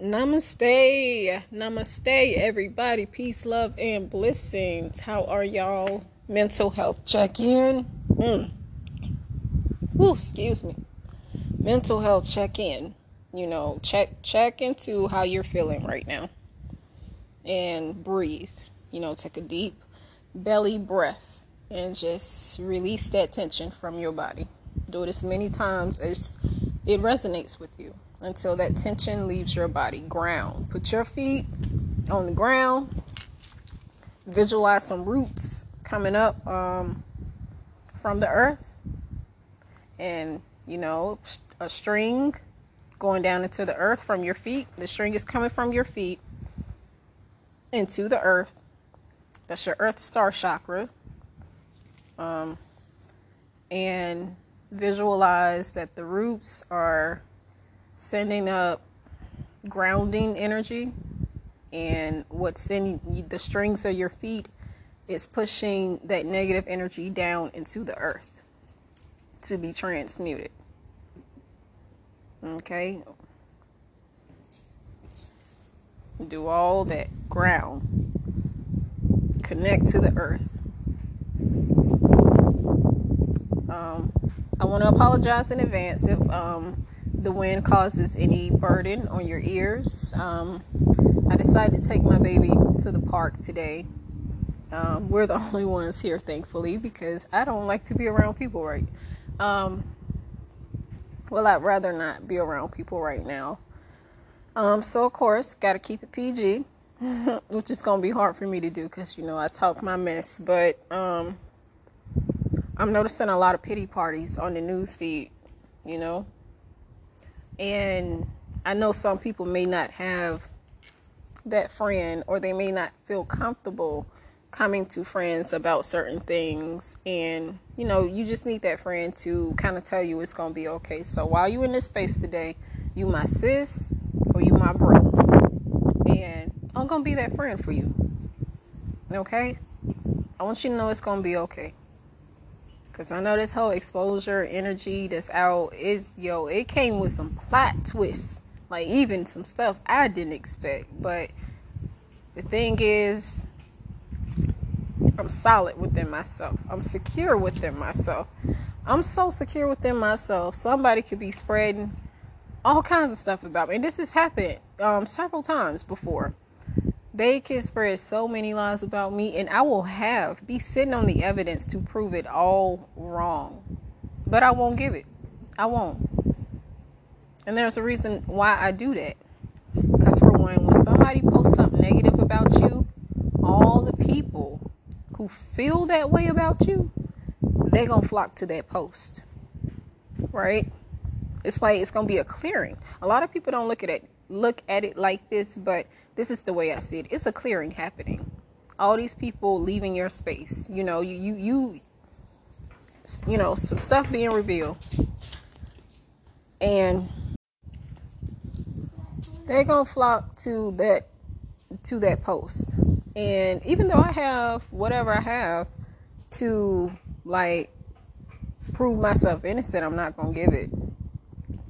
Namaste. Namaste, everybody. Peace, love, and blessings. How are y'all? Mental health check in. Mm. Excuse me. Mental health check in. You know, check check into how you're feeling right now. And breathe. You know, take a deep belly breath and just release that tension from your body. Do it as many times as it resonates with you until that tension leaves your body. Ground. Put your feet on the ground. Visualize some roots coming up um, from the earth. And, you know, a string going down into the earth from your feet. The string is coming from your feet into the earth. That's your earth star chakra. Um, and visualize that the roots are sending up grounding energy and what's in the strings of your feet is pushing that negative energy down into the earth to be transmuted. Okay? Do all that ground. Connect to the earth. Um, I want to apologize in advance if um, the wind causes any burden on your ears. Um, I decided to take my baby to the park today. Um, we're the only ones here, thankfully, because I don't like to be around people right. Um, well, I'd rather not be around people right now. Um, so of course, got to keep it PG, which is gonna be hard for me to do because you know I talk my mess. But um, I'm noticing a lot of pity parties on the news feed. You know, and I know some people may not have that friend or they may not feel comfortable coming to friends about certain things. And you know you just need that friend to kind of tell you it's going to be okay. So while you in this space today you my sis or you my bro. And i'm going to be that friend for you. Okay? I want you to know it's going to be okay Cause I know this whole exposure energy that's out is yo, it came with some plot twists. Like even some stuff I didn't expect. But the thing is I'm solid within myself. I'm secure within myself. I'm so secure within myself. Somebody could be spreading all kinds of stuff about me. And this has happened um, several times before. They can spread so many lies about me, and I will have be sitting on the evidence to prove it all wrong. But I won't give it. I won't. And there's a reason why I do that. Because, for one, when somebody posts something negative about you, all the people who feel that way about you, they're to flock to that post. Right? It's like it's to be a clearing. A lot of people don't look at it look at it like this, but this is the way I see it. It's a clearing happening. All these people leaving your space. You know, you you you you know, some stuff being revealed. And they're gonna flock to that to that post. And even though I have whatever I have to like prove myself innocent, I'm not gonna give it.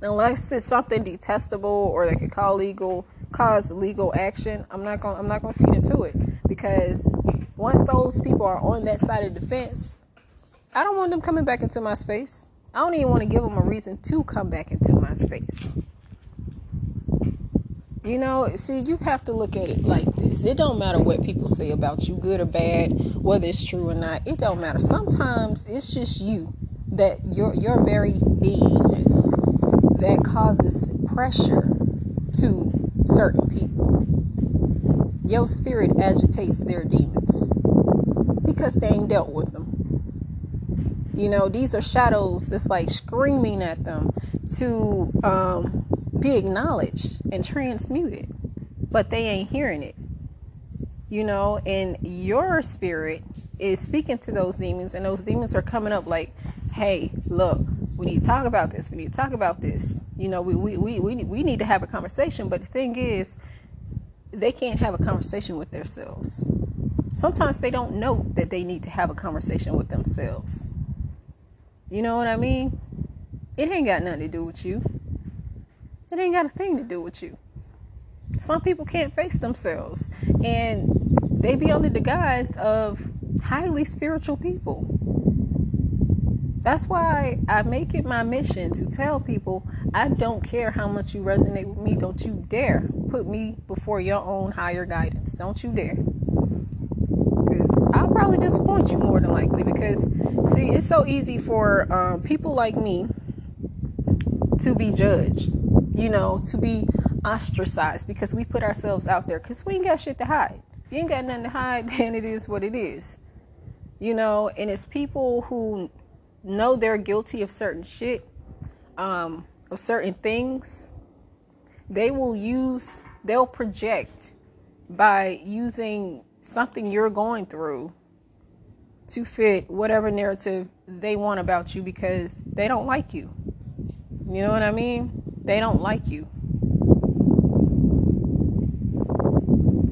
Unless it's something detestable or they could call legal cause legal action, I'm not going I'm not going to feed into it because once those people are on that side of the fence, I don't want them coming back into my space. I don't even want to give them a reason to come back into my space. You know, see, you have to look at it like this. It don't matter what people say about you, good or bad, whether it's true or not. It don't matter. Sometimes it's just you that your your very beingness that causes pressure to certain people. Your spirit agitates their demons because they ain't dealt with them. You know, these are shadows that's like screaming at them to um, be acknowledged and transmuted, but they ain't hearing it. You know, and your spirit is speaking to those demons, and those demons are coming up like, hey, look, we need to talk about this. We need to talk about this. You know, we, we, we, we, we need to have a conversation. But the thing is, they can't have a conversation with themselves. Sometimes they don't know that they need to have a conversation with themselves. You know what I mean? It ain't got nothing to do with you. It ain't got a thing to do with you. Some people can't face themselves, and they be under the guise of highly spiritual people. That's why I make it my mission to tell people I don't care how much you resonate with me. Don't you dare put me before your own higher guidance. Don't you dare. Because I'll probably disappoint you more than likely. Because, see, it's so easy for um, people like me to be judged, you know, to be ostracized because we put ourselves out there because we ain't got shit to hide. You ain't got nothing to hide, then it is what it is. You know, and it's people who know they're guilty of certain shit, um, of certain things. They will use, they'll project by using something you're going through to fit whatever narrative they want about you because they don't like you. You know what I mean? They don't like you.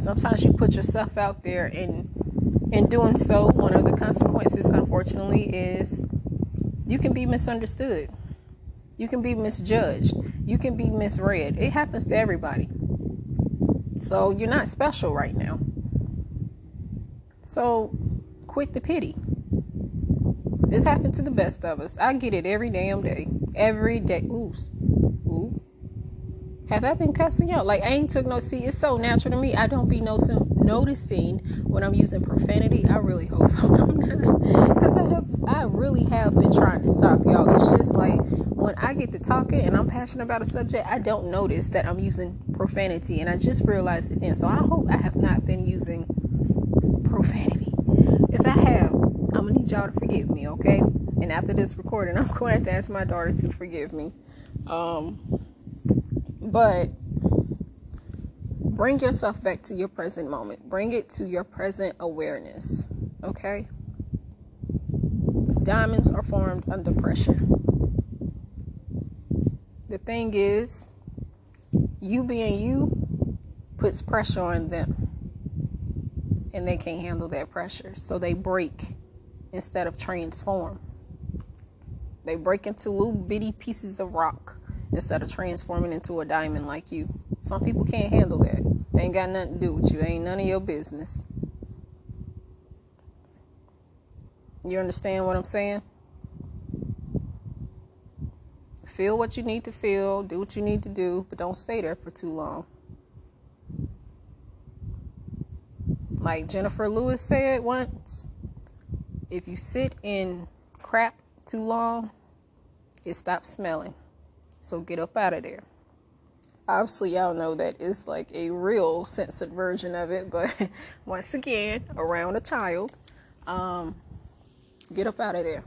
Sometimes you put yourself out there, and in doing so, one of the consequences, unfortunately, is you can be misunderstood. You can be misjudged. You can be misread. It happens to everybody. So you're not special right now. So quit the pity. This happened to the best of us. I get it every damn day. Every day. Ooh. Ooh. Have I been cussing out? Like I ain't took no see. It's so natural to me. I don't be noticing noticing when I'm using profanity. I really hope I'm not, because I have I really have been trying to stop y'all. It's just like when I get to talking and I'm passionate about a subject, I don't notice that I'm using profanity, and I just realized it then. So I hope I have not been using profanity. If I have, I'm gonna need y'all to forgive me, okay? And after this recording, I'm going to ask my daughter to forgive me. Um, but bring yourself back to your present moment. Bring it to your present awareness. Okay? Diamonds are formed under pressure. The thing is, you being you puts pressure on them. And they can't handle that pressure. So they break instead of transform. They break into little bitty pieces of rock instead of transforming into a diamond like you. Some people can't handle that. They ain't got nothing to do with you. Ain't none of your business. You understand what I'm saying? Feel what you need to feel, do what you need to do, but don't stay there for too long. Like Jennifer Lewis said once, if you sit in crap too long, it stops smelling. So get up out of there. Obviously, y'all know that it's like a real censored version of it, but once again, around a child, um, get up out of there.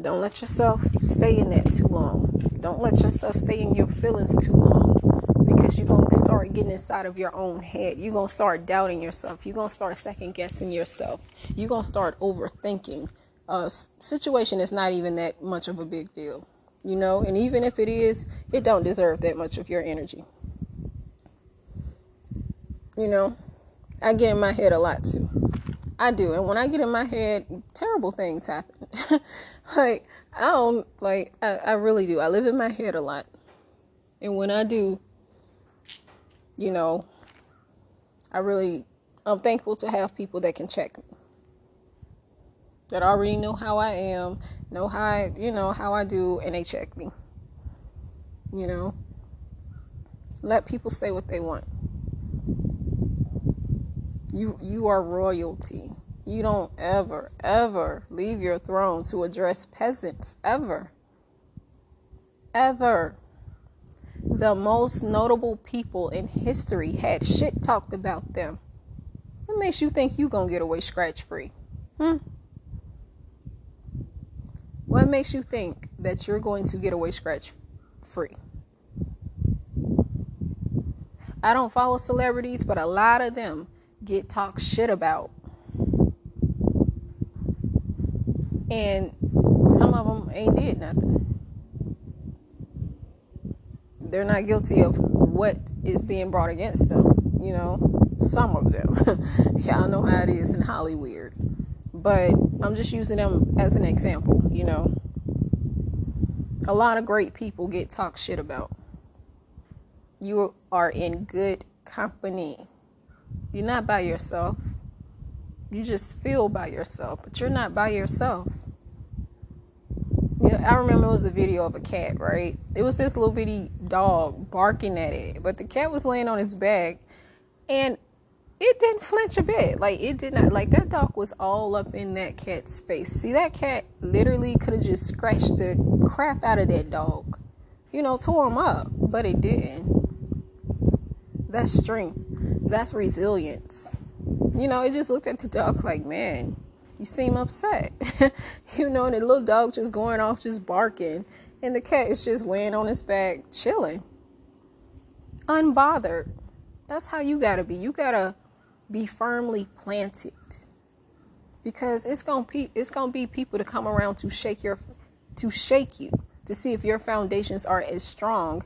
Don't let yourself stay in that too long. Don't let yourself stay in your feelings too long because you're going to start getting inside of your own head. You're going to start doubting yourself. You're going to start second guessing yourself. You're going to start overthinking a situation is not even that much of a big deal, you know. And even if it is, it don't deserve that much of your energy. You know, I get in my head a lot too. I do, and when I get in my head, terrible things happen. like I don't like I, I really do. I live in my head a lot, and when I do, you know, I really I'm thankful to have people that can check me that already know how I am, know how I, you know how I do, and they check me. You know, let people say what they want. You you are royalty. You don't ever ever leave your throne to address peasants ever. Ever. The most notable people in history had shit talked about them. What makes you think you gonna get away scratch free? Hmm? What makes you think that you're going to get away scratch free? I don't follow celebrities, but a lot of them get talked shit about. And some of them ain't did nothing. They're not guilty of what is being brought against them, you know. Some of them. Y'all know how it is in Hollywood but I'm just using them as an example, you know. a lot of great people get talked shit about. You are in good company. You're not by yourself. You just feel by yourself, but you're not by yourself. You know, I remember it was a video of a cat, right? It was this little bitty dog barking at it, but the cat was laying on its back and it didn't flinch a bit. Like it did not like that dog was all up in that cat's face. See that cat literally could have just scratched the crap out of that dog. You know, tore him up, but it didn't. That's strength. That's resilience. You know, it just looked at the dog like, man, you seem upset. you know, and the little dog just going off, just barking, and the cat is just laying on his back, chilling, unbothered. That's how you gotta be. You gotta be firmly planted because it's gonna be it's gonna be people to come around to shake your to shake you to see if your foundations are as strong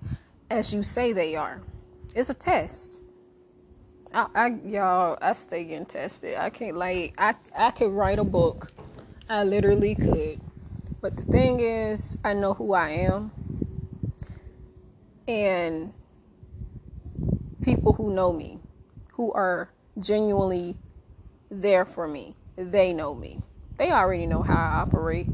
as you say they are. It's a test. I, I y'all I stay getting tested. I can't like I I could write a book. I literally could. But the thing is, I know who I am. And people who know me, who are genuinely there for me. They know me. They already know how I operate.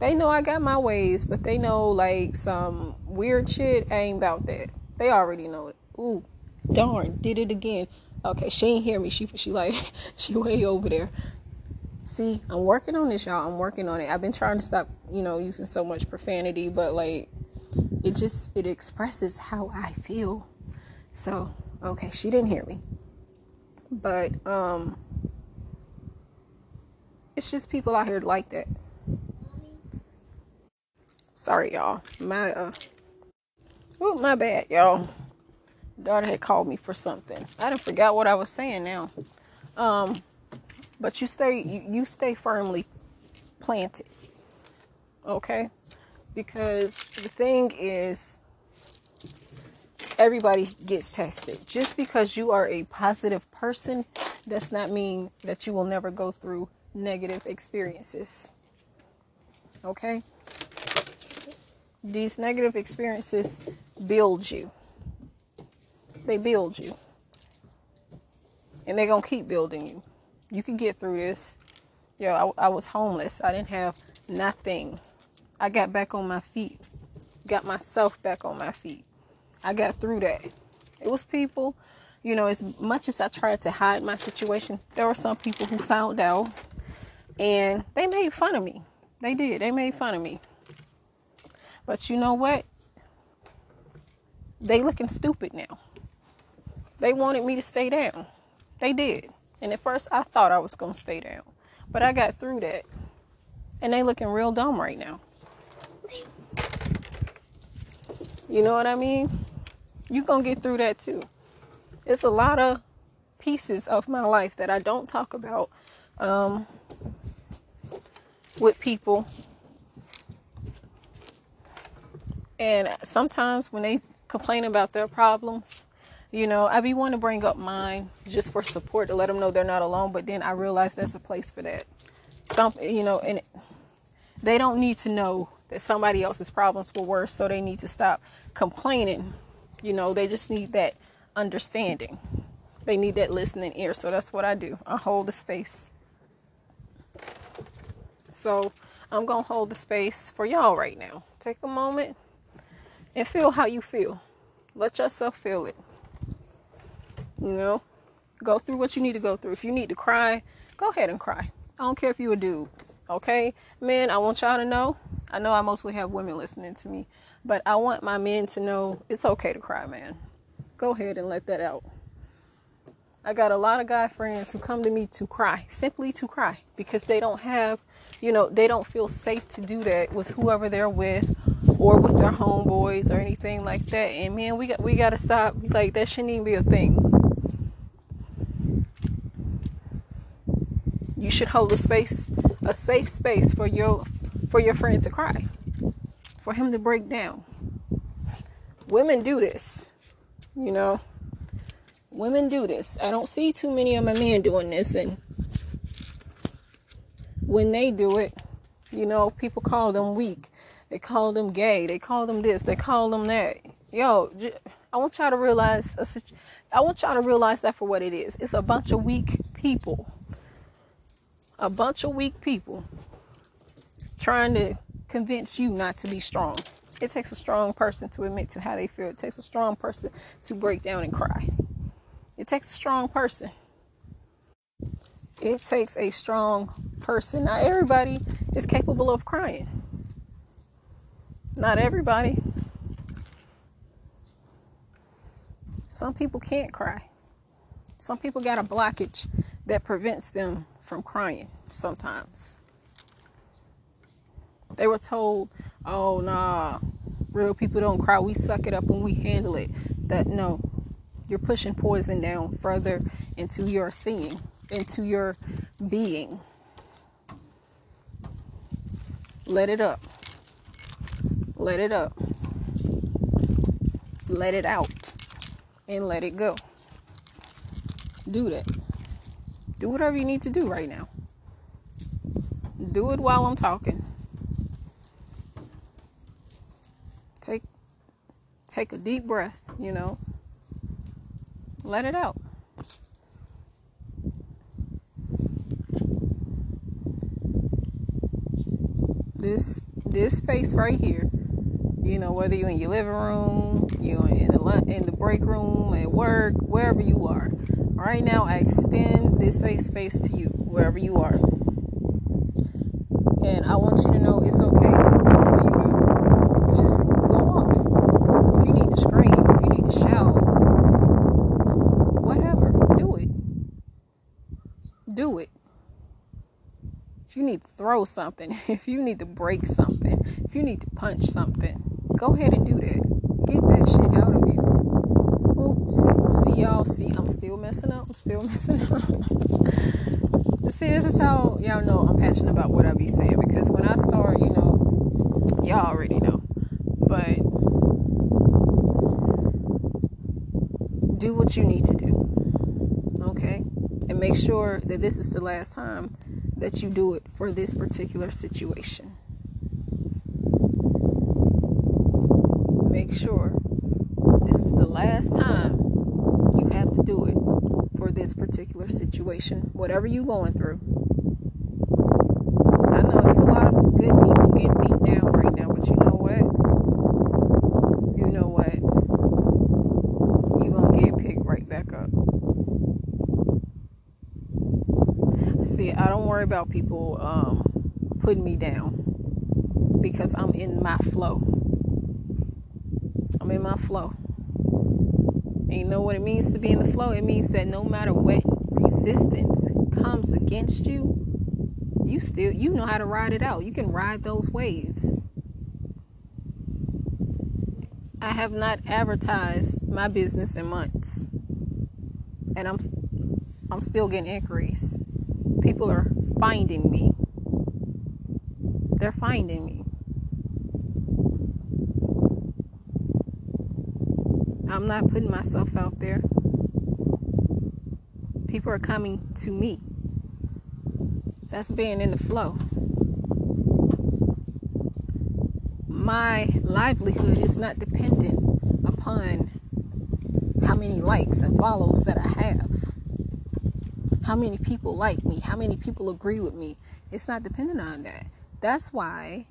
They know I got my ways, but they know like some weird shit ain't about that. They already know it. Ooh, darn, did it again. Okay, she ain't hear me. She she like she way over there. See, I'm working on this, y'all. I'm working on it. I've been trying to stop, you know, using so much profanity, but like it just it expresses how I feel. So, okay, she didn't hear me. But um it's just people out here like that. Sorry y'all. My uh Oh, my bad, y'all. Daughter had called me for something. I didn't forget what I was saying now. Um but you stay you, you stay firmly planted. Okay? Because the thing is everybody gets tested. Just because you are a positive person does not mean that you will never go through negative experiences. Okay? These negative experiences build you. They build you. And they're going to keep building you. You can get through this. Yeah, I, I was homeless. I didn't have nothing. I got back on my feet. Got myself back on my feet I got through that. It was people, you know, as much as I tried to hide my situation, there were some people who found out and they made fun of me. They did. They made fun of me. But you know what? They looking stupid now. They wanted me to stay down. They did. And at first I thought I was going to stay down. But I got through that. And they looking real dumb right now. You know what I mean? You're going to get through that too. It's a lot of pieces of my life that I don't talk about um, with people. And sometimes when they complain about their problems, you know, I be wanting to bring up mine just for support to let them know they're not alone. But then I realize there's a place for that. Some, you know, and they don't need to know that somebody else's problems were worse, so they need to stop complaining you know, they just need that understanding. They need that listening ear. So that's what I do. I hold the space. So I'm going to hold the space for y'all right now. Take a moment and feel how you feel. Let yourself feel it. You know, go through what you need to go through. If you need to cry, go ahead and cry. I don't care if you're a dude. Okay? Men, I want y'all to know. I know I mostly have women listening to me. But I want my men to know it's okay to cry, man. Go ahead and let that out. I got a lot of guy friends who come to me to cry, simply to cry, because they don't have, you know, they don't feel safe to do that with whoever they're with or with their homeboys or anything like that. And man, we got we gotta stop. Like that shouldn't even be a thing. You should hold a space, a safe space for your for your friend to cry for him to break down. Women do this, you know. Women do this. I don't see too many of my men doing this, and when they do it, you know, people call them weak. They call them gay. They call them this. They call them that. Yo, I want y'all to realize. I want y'all to realize that for what it is. It's a bunch of weak people. A bunch of weak people trying to convince you not to be strong. It takes a strong person to admit to how they feel. It takes a strong person to break down and cry. It takes a strong person. It takes a strong person. Not everybody is capable of crying. Not everybody. Some people can't cry. Some people got a blockage that prevents them from crying sometimes. They were told, oh, nah, real people don't cry. We suck it up and we handle it. That no, you're pushing poison down further into your seeing, into your being. Let it up. Let it up. Let it out. And let it go. Do that. Do whatever you need to do right now. Do it while I'm talking. Take take a deep breath, you know. Let it out. This this space right here, you know, whether you're in your living room, you're in the in the break room at work, wherever you are. Right now, I extend this safe space to you, wherever you are. And I want you to know it's okay for you to just go off. If you need to scream, if you need to shout, whatever, do it. Do it. If you need to throw something, if you need to break something, if you need to punch something, go ahead and do that. Get that shit out of you. Oops. See y'all. See, I'm still messing up. I'm still messing up. see, this is how y'all know I'm passionate about what I be saying because when I start, you know, y'all already know. But do what you need to do. Okay? And make sure that this is the last time that you do it for this particular situation. Make sure this is the last time you have to do it for this particular situation, whatever you're going through. I know there's a lot of good people getting beat down right now, but you know what? You know what? You're going to get picked right back up. See, I don't worry about people um, putting me down because I'm in my flow. I'm in my flow. And you know what it means to be in the flow? It means that no matter what resistance comes against you, you still you know how to ride it out. You can ride those waves. I have not advertised my business in months. And I'm I'm still getting inquiries people are finding me. They're finding me. I'm not putting myself out there. People are coming to me. That's being in the flow. My livelihood is not dependent upon how many likes and follows that I have how many people like me, how many people agree with me. It's not dependent on that. That's why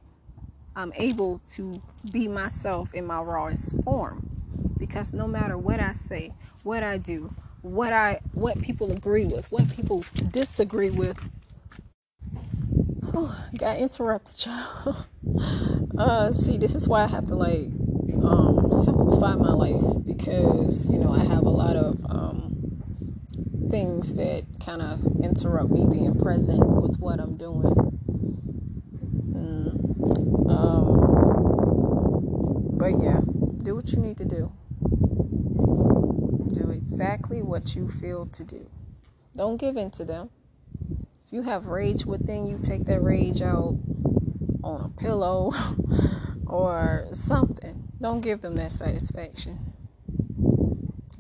I'm able to be myself in my rawest form. Because no matter what I say, what I do, what I what people agree with, what people disagree with. Oh, got interrupted, y'all. uh, see, this is why I have to like um, simplify my life because you know I have a lot of um, things that kind of interrupt me being present with what I'm doing. Mm. Um, but yeah, do what you need to do. Do exactly what you feel to do. Don't give in to them. If you have rage within you, take that rage out on a pillow or something. Don't give them that satisfaction.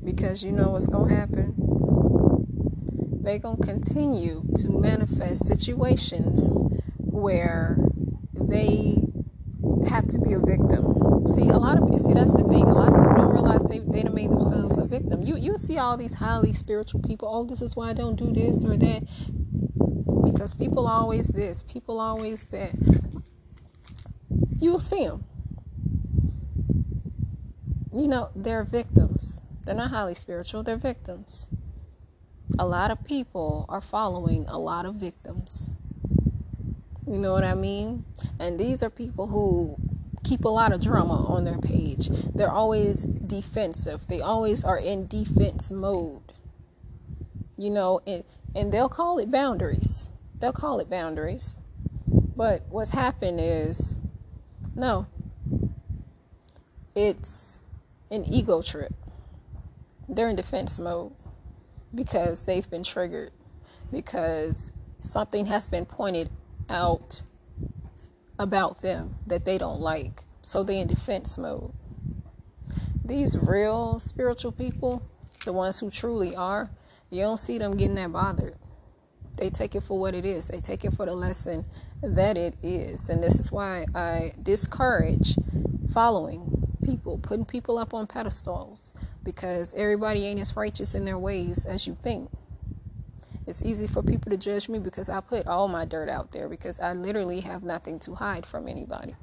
Because you know what's going to happen? They're going to continue to manifest situations where they have to be a victim. See, a lot of see that's the thing. A lot of people don't realize they they made themselves a victim. You you see all these highly spiritual people. Oh, this is why I don't do this or that. Because people always this, people always that. You'll see them. You know, they're victims. They're not highly spiritual. They're victims. A lot of people are following a lot of victims. You know what I mean? And these are people who keep a lot of drama on their page. They're always defensive. They always are in defense mode. You know, and, and they'll call it boundaries. They'll call it boundaries. But what's happened is no. It's an ego trip. They're in defense mode because they've been triggered, because something has been pointed out about them that they don't like. So they're in defense mode. These real spiritual people, the ones who truly are, you don't see them getting that bothered. They take it for what it is. They take it for the lesson that it is. And this is why I discourage following people, putting people up on pedestals, because everybody ain't as righteous in their ways as you think. It's easy for people to judge me because I put all my dirt out there because I literally have nothing to hide from anybody.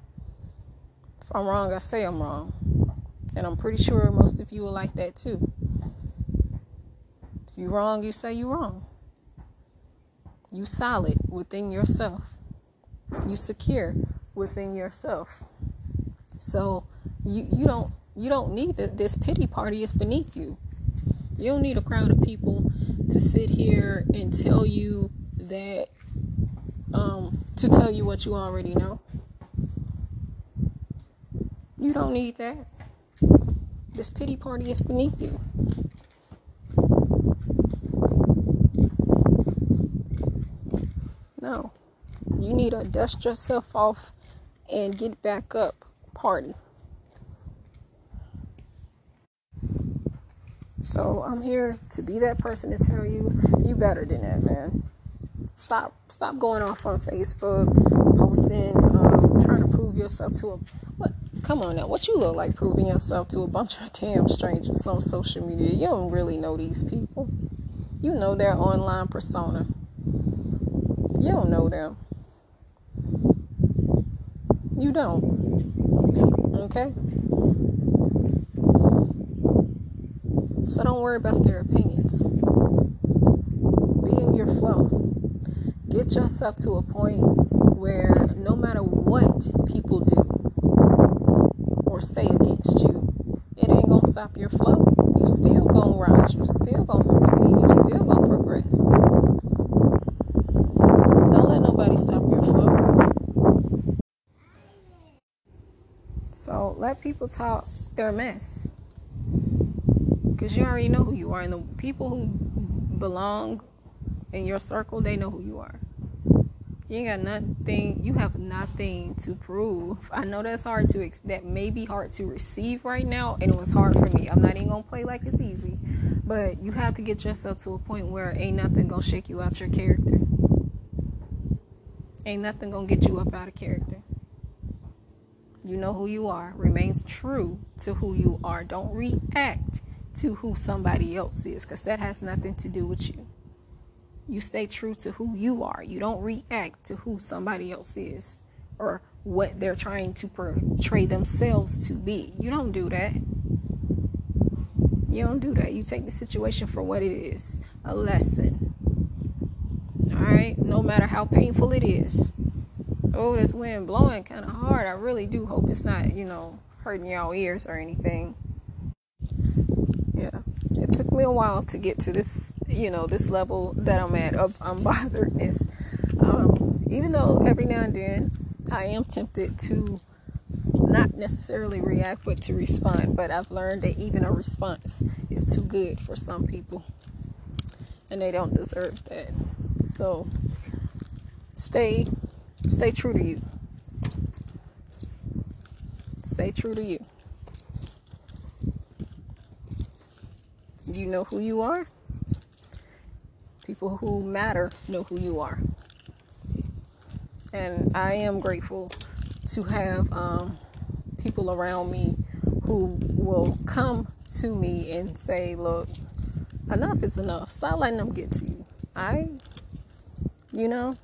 If I'm wrong, I say I'm wrong. And I'm pretty sure most of you are like that too. If you're wrong, you say you're wrong. You solid within yourself. You secure within yourself. So you you don't you don't need this pity party is beneath you. You don't need a crowd of people to sit here and tell you that, um, to tell you what you already know. You don't need that. This pity party is beneath you. No. You need to dust yourself off and get back up party. So I'm here to be that person to tell you you better than that, man. Stop stop going off on Facebook, posting, um, trying to prove yourself to a what come on now, what you look like proving yourself to a bunch of damn strangers on social media. You don't really know these people. You know their online persona. You don't know them. You don't. Okay? So don't worry about their opinions. Be in your flow. Get yourself to a point where no matter what people do or say against you, it ain't gonna stop your flow. You still gonna rise. You still gonna succeed. You still gonna progress. Don't let nobody stop your flow. So let people talk their mess because you already know who you are and the people who belong in your circle they know who you are. You ain't got nothing you have nothing to prove. I know that's hard to that may be hard to receive right now and it was hard for me. I'm not even gonna play like it's easy. But you have to get yourself to a point where ain't nothing gonna shake you out your character. Ain't nothing gonna get you up out of character. You know who you are. Remains true to who you are. Don't react to who somebody else is because that has nothing to do with you. You stay true to who you are. You don't react to who somebody else is or what they're trying to portray themselves to be. You don't do that. You don't do that. You take the situation for what it is a lesson. All right? No matter how painful it is. Oh, this wind blowing kind of hard. I really do hope it's not, you know, hurting y'all ears or anything it took me a while to get to this you know this level that i'm at of unbotheredness. Um, even though every now and then i am tempted to not necessarily react but to respond but i've learned that even a response is too good for some people and they don't deserve that. So stay stay true to you. Stay true to you You know who you are. People who matter know who you are. And I am grateful to have um, people around me who will come to me and say, "Look, enough is enough. Stop letting them get to you." I, you know,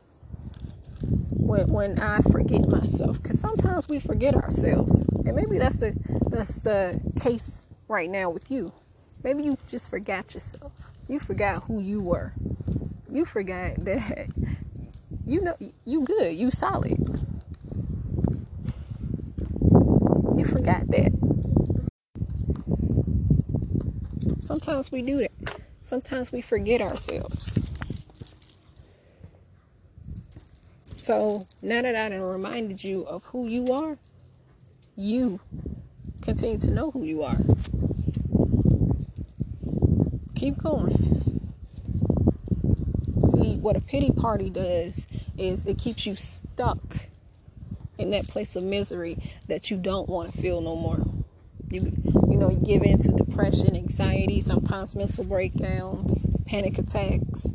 when when I forget myself, because sometimes we forget ourselves, and maybe that's the that's the case right now with you. Maybe you just forgot yourself. You forgot who you were. You forgot that you know you good. You solid. You forgot that. Sometimes we do that. Sometimes we forget ourselves. So now that I reminded you of who you are, you continue to know who you are. Keep going. See, what a pity party does is it keeps you stuck in that place of misery that you don't want to feel no more. You, you know, you give in to depression, anxiety, sometimes mental breakdowns, panic attacks.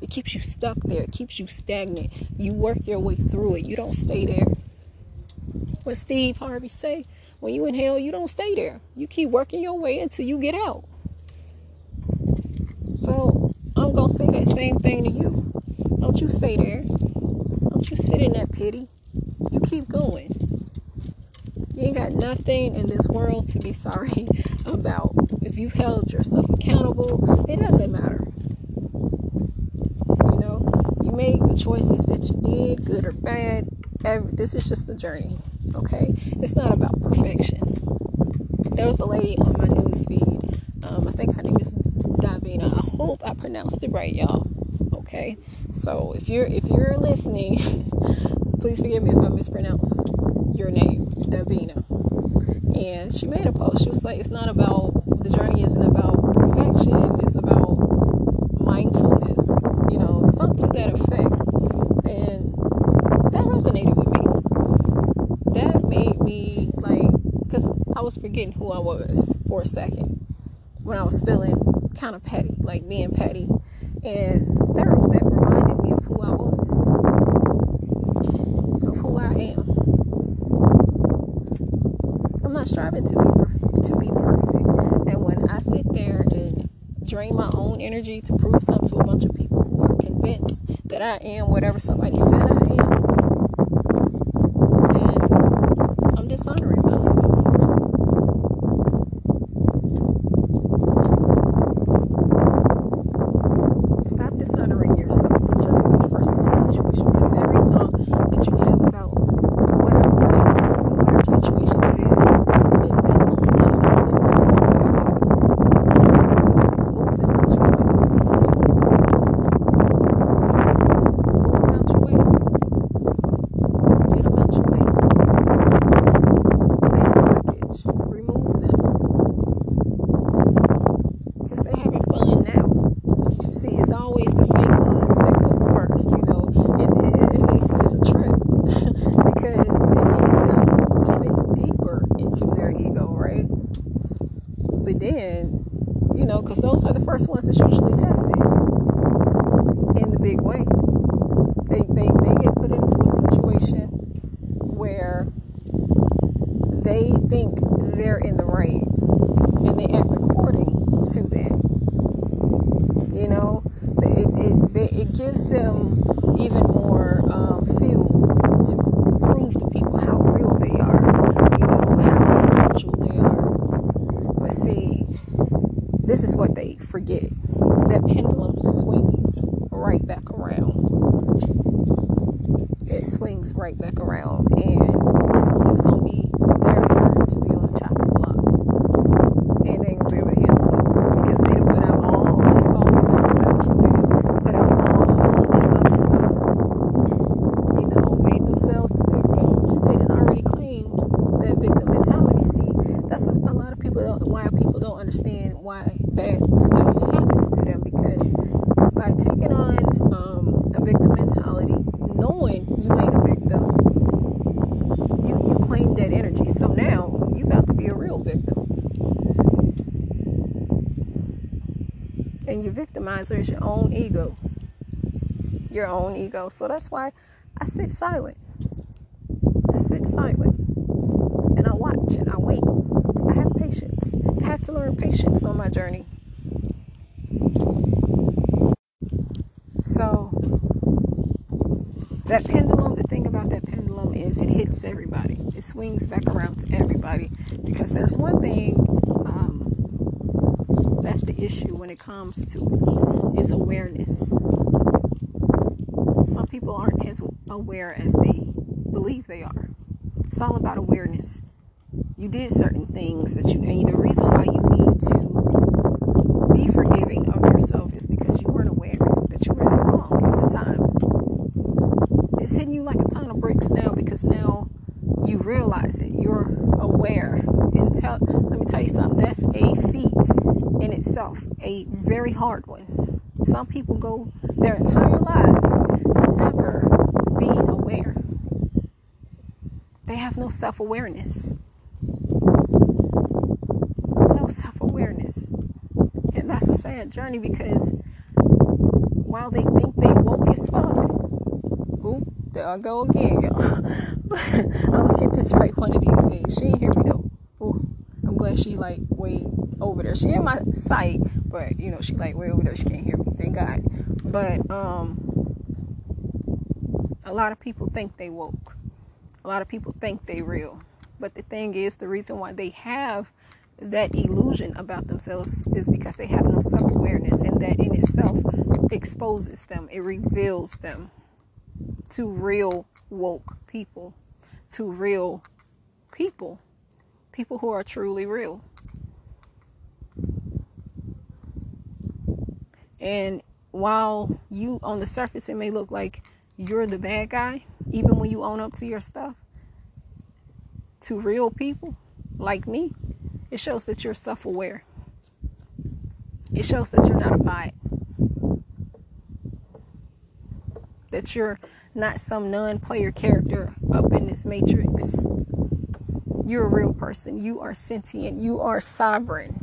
It keeps you stuck there. It keeps you stagnant. You work your way through it. You don't stay there. What Steve Harvey say? When you inhale, you don't stay there. You keep working your way until you get out. So I'm gonna say that same thing to you. Don't you stay there. Don't you sit in that pity. You keep going. You ain't got nothing in this world to be sorry about. If you held yourself accountable, it doesn't matter. You know, you made the choices that you did, good or bad. Every, this is just a journey. Okay, it's not about perfection. There was a lady on my news feed. Um, I think her name is Davina. Hope I pronounced it right, y'all. Okay, so if you're if you're listening, please forgive me if I mispronounce your name, Davina. And she made a post. She was like, "It's not about the journey. Isn't about perfection. It's about mindfulness. You know, something to that effect." And that resonated with me that made me like, because I was forgetting who I was for a second when I was feeling kind of petty, like being petty. And that, that reminded me of who I was, of who I am. I'm not striving to be perfect, to be perfect. And when I sit there and drain my own energy to prove something to a bunch of people who are convinced that I am whatever somebody said I am, dishonoring myself. Stop dishonoring yourself. Put yourself first in the situation because every thought that you have about whatever person it is or whatever situation it is, you put them on top. You put them before you. Move them out your way. Move them out your way. Get them out your way blockage. Remove them. Because they're having fun now. See, it's always the fake ones that go first, you know. And it, it's, it's a trip. because it gets them even deeper into their ego, right? But then, you know, because those are the first ones that's usually tested in the big way. They, they, they get put into a situation where they think they're in the right and they act according to that. You know, it, it, it gives them even more um, fuel to prove to people how real they are, you know, how spiritual they are. But see, this is what they forget. That pendulum swings right back around. It swings right back around, and soon it's gonna be their turn to be on the chopping block, and they ain't gonna be able to handle it because they done put out all this false stuff about you. They done put out all this other stuff. You know, made themselves the victim. They didn't already claim that victim mentality. See, that's what a lot of people don't. Why people don't understand why bad stuff happens to them because by taking on um, a victim mentality, knowing you ain't a victim, you, you claim that energy. So now you about to be a real victim. And victimizer is your own ego. Your own ego. So that's why I sit silent. I sit silent. And I watch and I wait. I have patience. I had to learn patience on my journey. So that pendulum, the thing about that pendulum is it hits everybody. It swings back around to everybody because there's one thing that's the issue when it comes to it is awareness. Some people aren't as aware as they believe they are. It's all about awareness. You did certain things that you, and the reason why you need to be forgiving of yourself is because you weren't aware that you were wrong at the time. It's hitting you like a ton of bricks now because now you realize it. You're aware. And tell, let me tell you something. That's a feat in itself, a very hard one. Some people go their entire lives never being aware. They have no self awareness. No self awareness. And that's a sad journey because while they think they woke as fuck, oop, there I go again, y'all. I'll get this right one of these days. She ain't hear me though. Ooh, I'm glad she like way over there. She in my sight, but you know, she like way over there. She can't hear me. Thank God. But um a lot of people think they woke. A lot of people think they real. But the thing is, the reason why they have that illusion about themselves is because they have no self awareness, and that in itself exposes them, it reveals them to real woke people, to real people, people who are truly real. And while you on the surface it may look like you're the bad guy, even when you own up to your stuff, to real people like me, it shows that you're self aware. It shows that you're not a bot. That you're not some non player character up in this matrix. You're a real person. You are sentient. You are sovereign.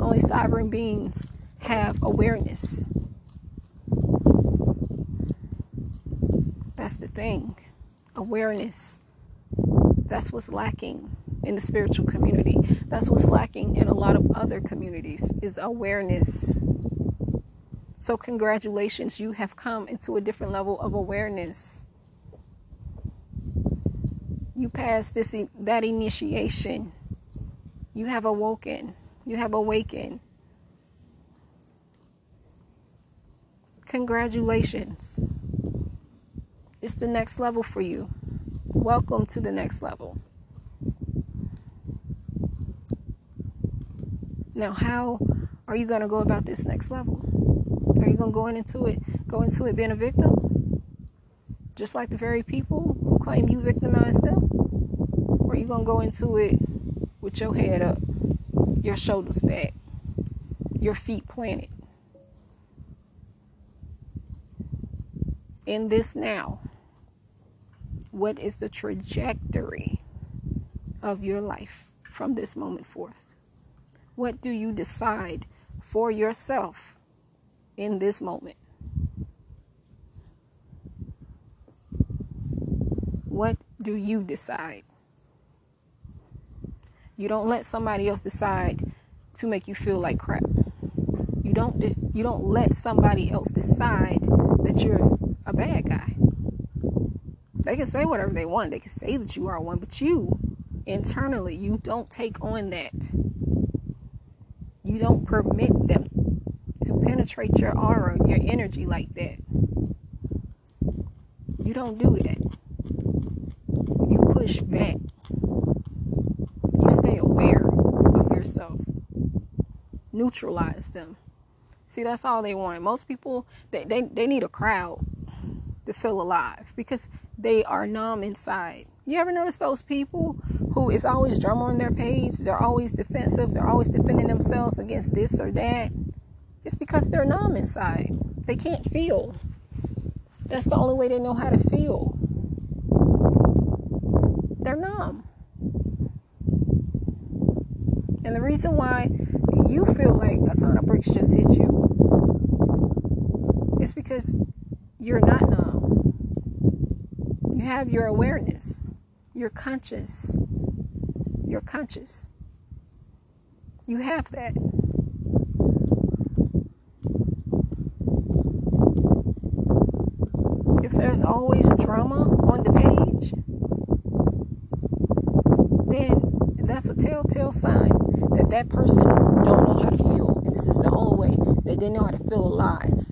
Only sovereign beings have awareness. That's the thing. Awareness. That's what's lacking in the spiritual community. That's what's lacking in a lot of other communities is awareness. So congratulations, you have come into a different level of awareness. You passed this that initiation. You have awoken. You have awakened. Congratulations. It's the next level for you. Welcome to the next level. Now, how are you going to go about this next level? Are you going to go into it, go into it being a victim? Just like the very people who claim you victimized them? Or are you going to go into it with your head up, your shoulders back, your feet planted? In this now, what is the trajectory of your life from this moment forth? What do you decide for yourself in this moment? What do you decide? You don't let somebody else decide to make you feel like crap. You don't you don't let somebody else decide that you're a bad guy. They can say whatever they want. They can say that you are one, but you internally, you don't take on that. You don't permit them to penetrate your aura, your energy like that. You don't do that. You push back. You stay aware of yourself. Neutralize them. See, that's all they want. Most people, they, they, they need a crowd to feel alive because they are numb inside. You ever notice those people who is always drama on their page? They're always defensive. They're always defending themselves against this or that. It's because they're numb inside. They can't feel. That's the only way they know how to feel. They're numb. And the reason why you feel like a ton of bricks just hit you is because you're not numb. You have your awareness, you're conscious. your conscious. You have that. If there's always drama on the page, then that's a telltale sign that that person don't know how to feel. And this is the only way that they know how to feel alive.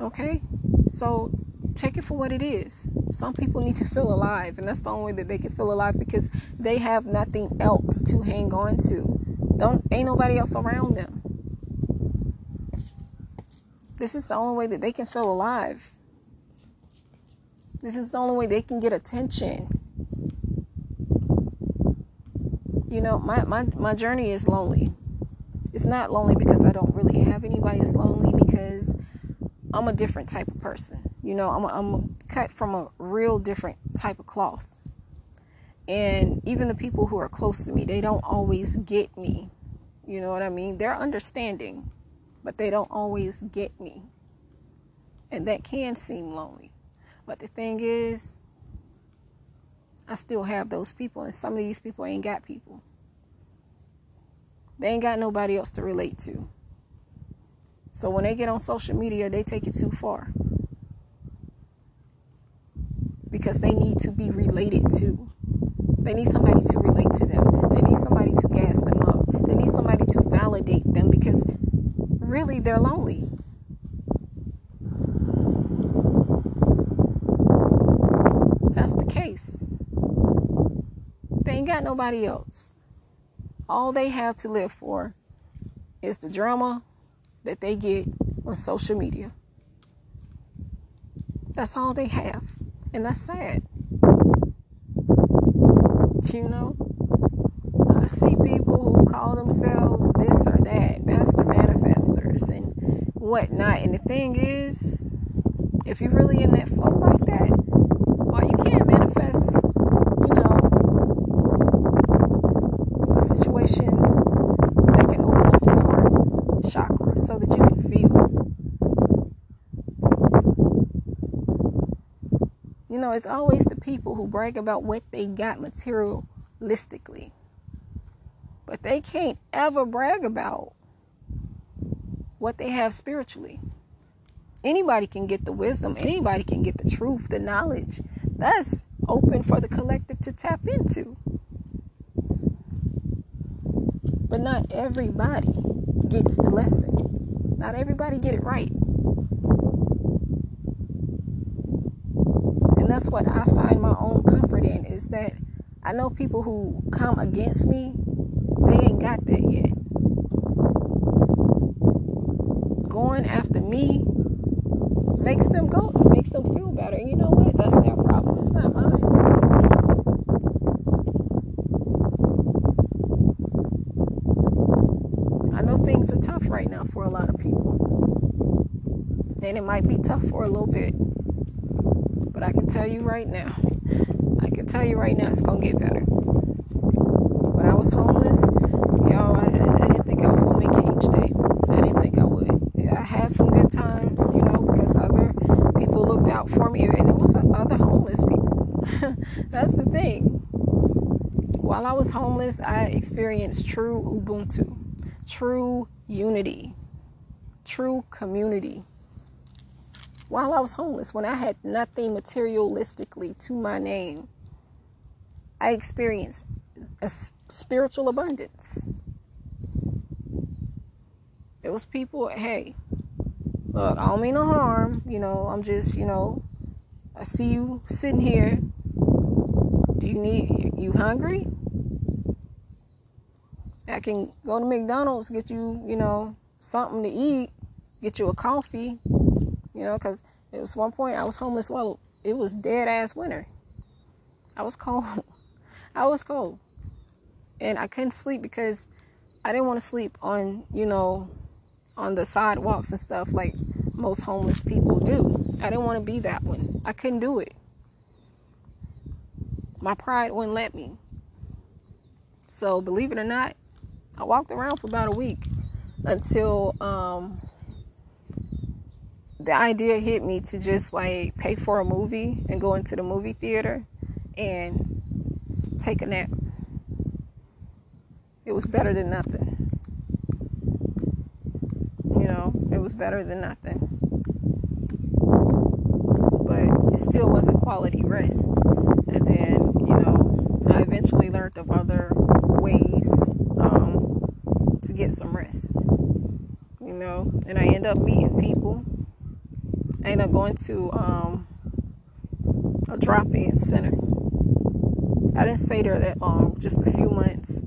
Okay? So take it for what it is. Some people need to feel alive, and that's the only way that they can feel alive because they have nothing else to hang on to. Don't ain't nobody else around them. This is the only way that they can feel alive. This is the only way they can get attention. You know, my, my, my journey is lonely. It's not lonely because I don't really have anybody. It's lonely because I'm a different type of person. You know, I'm, a, I'm cut from a real different type of cloth. And even the people who are close to me, they don't always get me. You know what I mean? They're understanding, but they don't always get me. And that can seem lonely. But the thing is, I still have those people, and some of these people ain't got people. They ain't got nobody else to relate to. So when they get on social media, they take it too far because they need to be related to. They need somebody to relate to them. They need somebody to gas them up. They need somebody to validate them because really they're lonely. That's the case. They ain't got nobody else. All they have to live for is the drama that they get on social media. That's all they have. And that's sad. You know? I see people who call themselves this or that, master manifestors and whatnot. And the thing is, if you're really in that flow like that, why you can't manifest, you know, a situation that can open up your heart chakra so that you can feel. You know, it's always the people who brag about what they got materialistically. But they can't ever brag about what they have spiritually. Anybody can get the wisdom, anybody can get the truth, the knowledge. That's open for the collective to tap into. But not everybody gets the lesson. Not everybody get it right. That's what I find my own comfort in is that I know people who come against me, they ain't got that yet. Going after me makes them go, makes them feel better. And you know what? That's their problem. It's not mine. I know things are tough right now for a lot of people. And it might be tough for a little bit. But I can tell you right now, I can tell you right now, it's gonna get better. When I was homeless, y'all, I, I didn't think I was gonna make it each day. I didn't think I would. I had some good times, you know, because other people looked out for me, and it was other homeless people. That's the thing. While I was homeless, I experienced true Ubuntu, true unity, true community while I was homeless, when I had nothing materialistically to my name, I experienced a spiritual abundance. It was people, hey, look, I don't mean no harm. You know, I'm just, you know, I see you sitting here. Do you need, you hungry? I can go to McDonald's, get you, you know, something to eat, get you a coffee, you know, because it was one point I was homeless. Well, it was dead ass winter. I was cold. I was cold. And I couldn't sleep because I didn't want to sleep on, you know, on the sidewalks and stuff like most homeless people do. I didn't want to be that one. I couldn't do it. My pride wouldn't let me. So, believe it or not, I walked around for about a week until um, the idea hit me to just like pay for a movie and go into the movie theater and take a nap. it was better than nothing. You know, it was better than nothing. But it still wasn't quality rest. And then, you know, I eventually learned of other ways um, to get some rest. You know, and I end up meeting people. I end up going to um, a drop-in center. I didn't stay there that long, just a few months.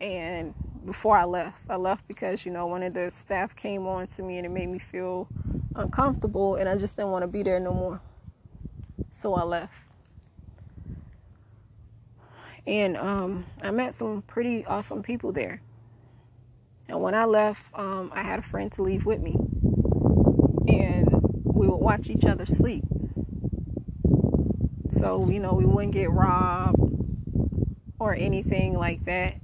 And before I left, I left because you know one of the staff came on to me and it made me feel uncomfortable, and I just didn't want to be there no more. So I left. And um, I met some pretty awesome people there. And when I left, um, I had a friend to leave with me. We would watch each other sleep. So, you know, we wouldn't get robbed or anything like that.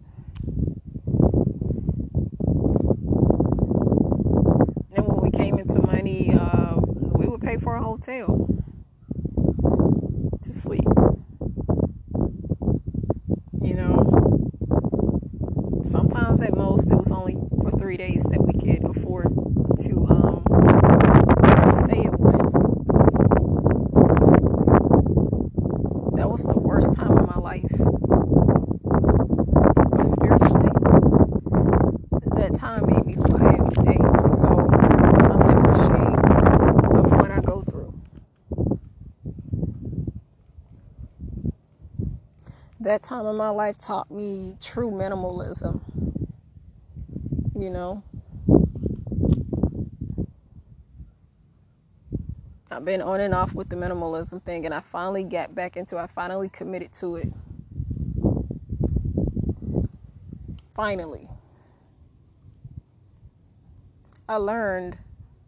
And when we came into money, uh, we would pay for a hotel to sleep. You know, sometimes at most it was only for three days that we could afford to um, to stay at one. That was the worst time of my life. But spiritually, that time made me who I am today. So I'm never ashamed of what I go through. That time of my life taught me true minimalism. You know, I've been on and off with the minimalism thing, and I finally got back into. I finally committed to it. Finally, I learned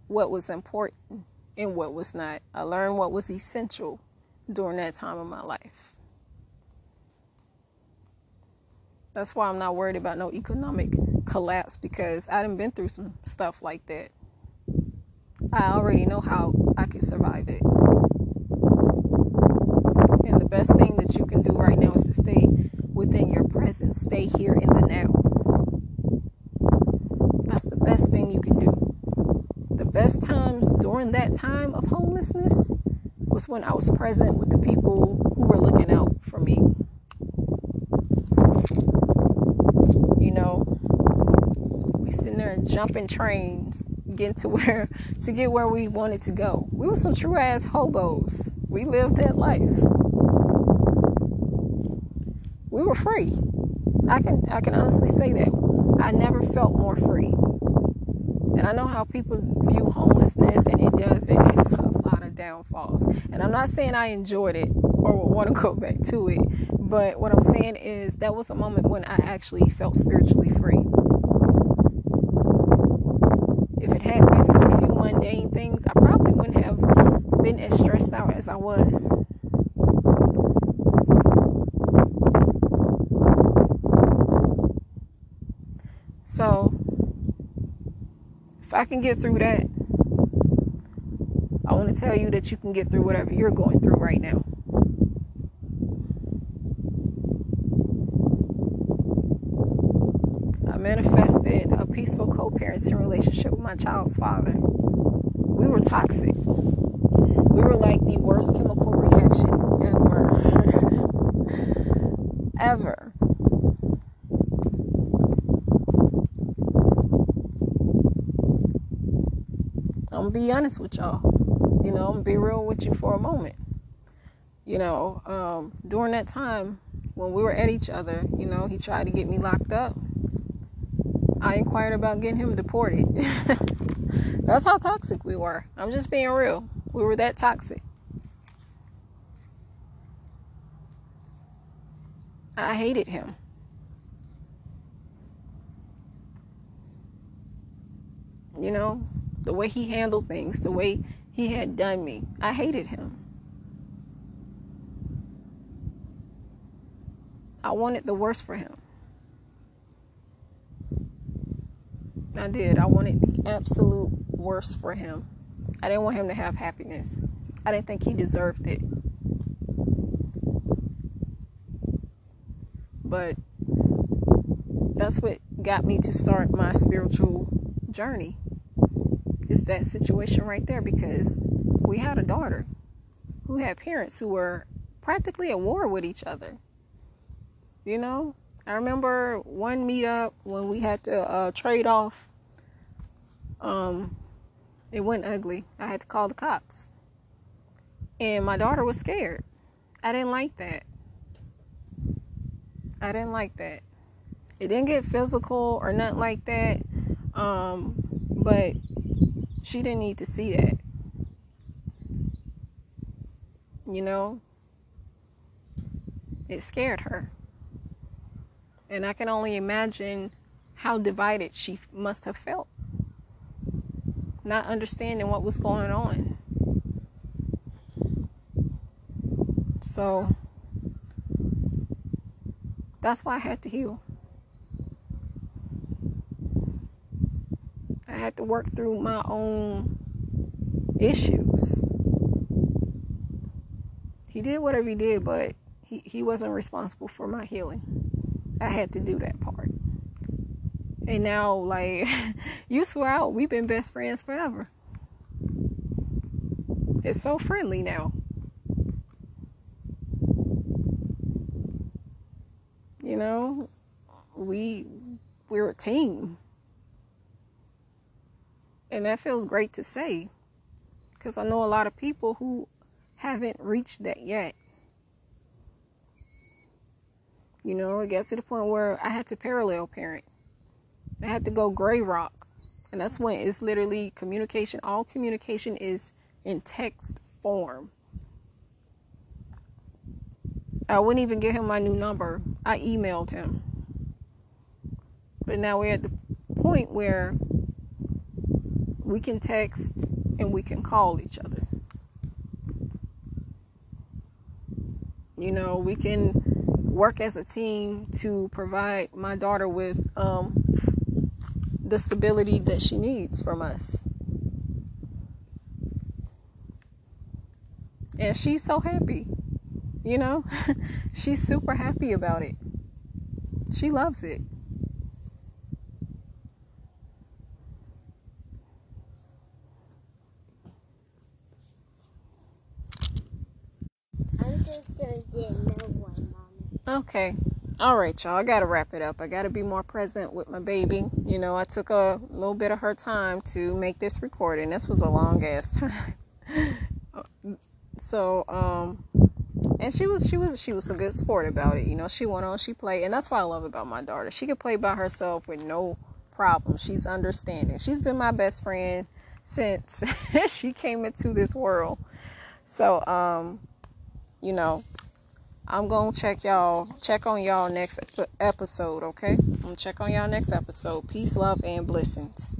what was important and what was not. I learned what was essential during that time of my life. That's why I'm not worried about no economic collapse because I done been through some stuff like that. I already know how I can survive it. And the best thing that you can do right now is to stay within your present, stay here in the now. That's the best thing you can do. The best times during that time of homelessness was when I was present with the people who were looking out for me. You know, we sitting there jumping trains getting to where to get where we wanted to go. We were some true ass hobos. We lived that life. We were free. I can I can honestly say that. I never felt more free. And I know how people view homelessness and it does it has a lot of downfalls. And I'm not saying I enjoyed it or would want to go back to it, but what I'm saying is that was a moment when I actually felt spiritually free. If it had been for a few mundane things, I probably wouldn't have been as stressed out as I was. So, if I can get through that, I want to tell you that you can get through whatever you're going through right now. I manifested a peaceful co parenting relationship with my child's father. We were toxic. We were like the worst chemical reaction ever. ever. I'm gonna be honest with y'all. You know, I'm gonna be real with you for a moment. You know, um, during that time when we were at each other, you know, he tried to get me locked up. I inquired about getting him deported. That's how toxic we were. I'm just being real. We were that toxic. I hated him. You know, the way he handled things, the way he had done me. I hated him. I wanted the worst for him. I did. I wanted the absolute worst for him. I didn't want him to have happiness. I didn't think he deserved it. But that's what got me to start my spiritual journey. Is that situation right there because we had a daughter who had parents who were practically at war with each other. You know, I remember one meetup when we had to uh, trade off. Um, it went ugly. I had to call the cops, and my daughter was scared. I didn't like that. I didn't like that. It didn't get physical or nothing like that. Um, but she didn't need to see that. You know, it scared her. And I can only imagine how divided she must have felt, not understanding what was going on. So that's why I had to heal. I had to work through my own issues. He did whatever he did, but he, he wasn't responsible for my healing. I had to do that part. And now, like, you swear out, we've been best friends forever. It's so friendly now. You know, we we're a team. And that feels great to say because I know a lot of people who haven't reached that yet. You know, it gets to the point where I had to parallel parent. I had to go gray rock. And that's when it's literally communication. All communication is in text form. I wouldn't even give him my new number. I emailed him. But now we're at the point where we can text and we can call each other. You know, we can work as a team to provide my daughter with um, the stability that she needs from us. And she's so happy. You know, she's super happy about it. She loves it. Okay. All right, y'all. I got to wrap it up. I got to be more present with my baby. You know, I took a little bit of her time to make this recording. This was a long ass time. so, um, and she was she was she was a good sport about it. You know, she went on, she played, and that's what I love about my daughter. She could play by herself with no problem. She's understanding. She's been my best friend since she came into this world. So, um, you know, I'm gonna check y'all, check on y'all next episode, okay? I'm gonna check on y'all next episode. Peace, love, and blessings.